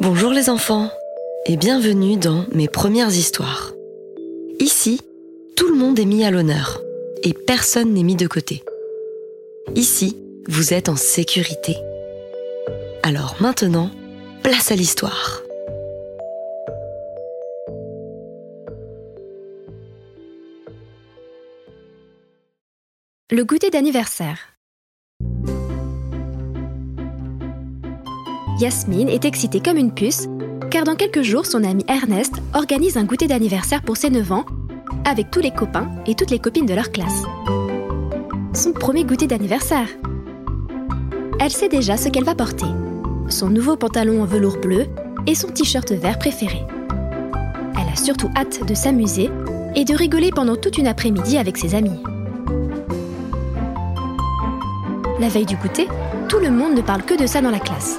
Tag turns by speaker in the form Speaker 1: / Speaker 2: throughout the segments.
Speaker 1: Bonjour les enfants et bienvenue dans mes premières histoires. Ici, tout le monde est mis à l'honneur et personne n'est mis de côté. Ici, vous êtes en sécurité. Alors maintenant, place à l'histoire.
Speaker 2: Le goûter d'anniversaire. Yasmine est excitée comme une puce car dans quelques jours, son ami Ernest organise un goûter d'anniversaire pour ses 9 ans avec tous les copains et toutes les copines de leur classe. Son premier goûter d'anniversaire. Elle sait déjà ce qu'elle va porter. Son nouveau pantalon en velours bleu et son t-shirt vert préféré. Elle a surtout hâte de s'amuser et de rigoler pendant toute une après-midi avec ses amis. La veille du goûter, tout le monde ne parle que de ça dans la classe.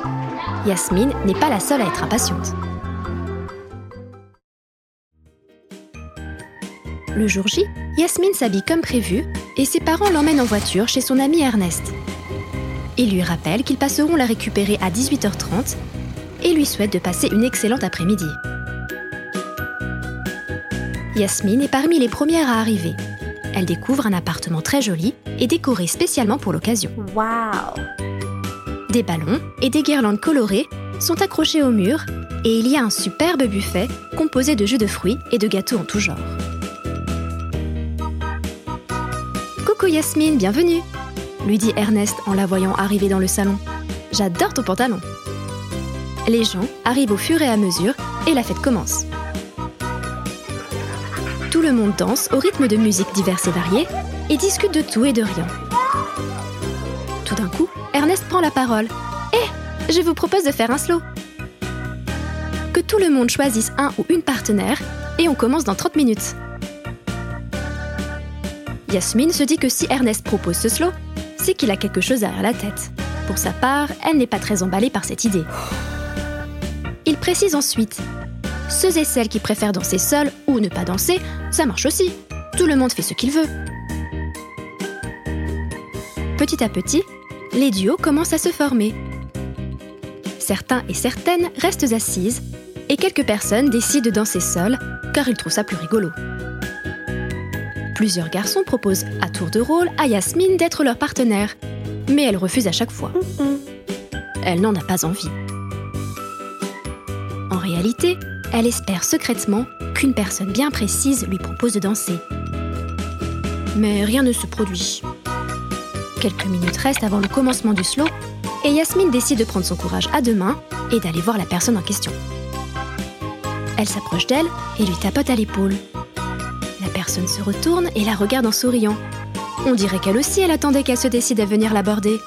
Speaker 2: Yasmine n'est pas la seule à être impatiente. Le jour J, Yasmine s'habille comme prévu et ses parents l'emmènent en voiture chez son ami Ernest. Ils lui rappellent qu'ils passeront la récupérer à 18h30 et lui souhaitent de passer une excellente après-midi. Yasmine est parmi les premières à arriver. Elle découvre un appartement très joli et décoré spécialement pour l'occasion.
Speaker 3: Waouh
Speaker 2: Des ballons et des guirlandes colorées sont accrochés au mur et il y a un superbe buffet composé de jus de fruits et de gâteaux en tout genre. Coucou Yasmine, bienvenue lui dit Ernest en la voyant arriver dans le salon. J'adore ton pantalon. Les gens arrivent au fur et à mesure et la fête commence. Tout le monde danse au rythme de musiques diverses et variées et discute de tout et de rien. Tout d'un coup, Ernest prend la parole. Eh, je vous propose de faire un slow. Que tout le monde choisisse un ou une partenaire et on commence dans 30 minutes. Yasmine se dit que si Ernest propose ce slow, c'est qu'il a quelque chose derrière la tête. Pour sa part, elle n'est pas très emballée par cette idée. Il précise ensuite Ceux et celles qui préfèrent danser seuls ou ne pas danser, ça marche aussi. Tout le monde fait ce qu'il veut. Petit à petit, les duos commencent à se former. Certains et certaines restent assises et quelques personnes décident de danser seules car ils trouvent ça plus rigolo. Plusieurs garçons proposent à tour de rôle à Yasmine d'être leur partenaire, mais elle refuse à chaque fois. Elle n'en a pas envie. En réalité, elle espère secrètement qu'une personne bien précise lui propose de danser. Mais rien ne se produit. Quelques minutes restent avant le commencement du slow et Yasmine décide de prendre son courage à deux mains et d'aller voir la personne en question. Elle s'approche d'elle et lui tapote à l'épaule. La personne se retourne et la regarde en souriant. On dirait qu'elle aussi, elle attendait qu'elle se décide à venir l'aborder.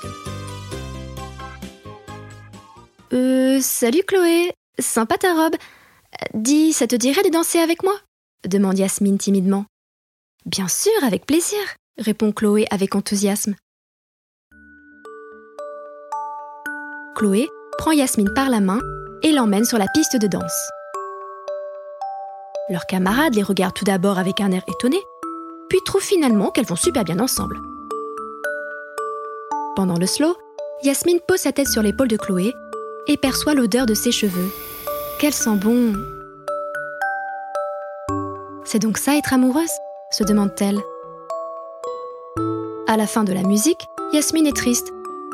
Speaker 2: Euh, salut Chloé, sympa ta robe. Dis, ça te dirait de danser avec moi? demande Yasmine timidement. Bien sûr, avec plaisir, répond Chloé avec enthousiasme. Chloé prend Yasmine par la main et l'emmène sur la piste de danse. Leurs camarades les regardent tout d'abord avec un air étonné, puis trouvent finalement qu'elles vont super bien ensemble. Pendant le slow, Yasmine pose sa tête sur l'épaule de Chloé et perçoit l'odeur de ses cheveux. Qu'elle sent bon C'est donc ça être amoureuse? se demande-t-elle. À la fin de la musique, Yasmine est triste.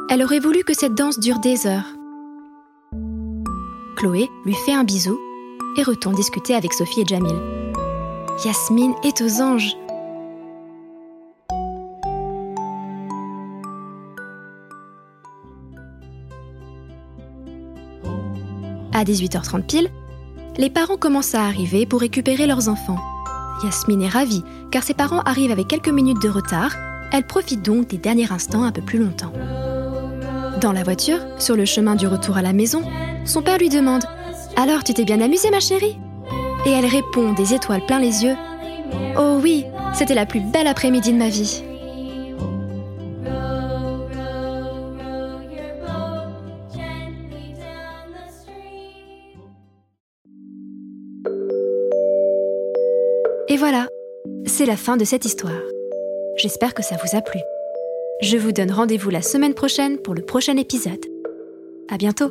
Speaker 2: Elle aurait voulu que cette danse dure des heures. Chloé lui fait un bisou et retourne discuter avec Sophie et Jamil. Yasmine est aux anges. À 18h30 pile, les parents commencent à arriver pour récupérer leurs enfants. Yasmine est ravie, car ses parents arrivent avec quelques minutes de retard. Elle profite donc des derniers instants un peu plus longtemps. Dans la voiture, sur le chemin du retour à la maison, son père lui demande alors, tu t'es bien amusée, ma chérie? Et elle répond, des étoiles plein les yeux Oh oui, c'était la plus belle après-midi de ma vie. Et voilà, c'est la fin de cette histoire. J'espère que ça vous a plu. Je vous donne rendez-vous la semaine prochaine pour le prochain épisode. À bientôt!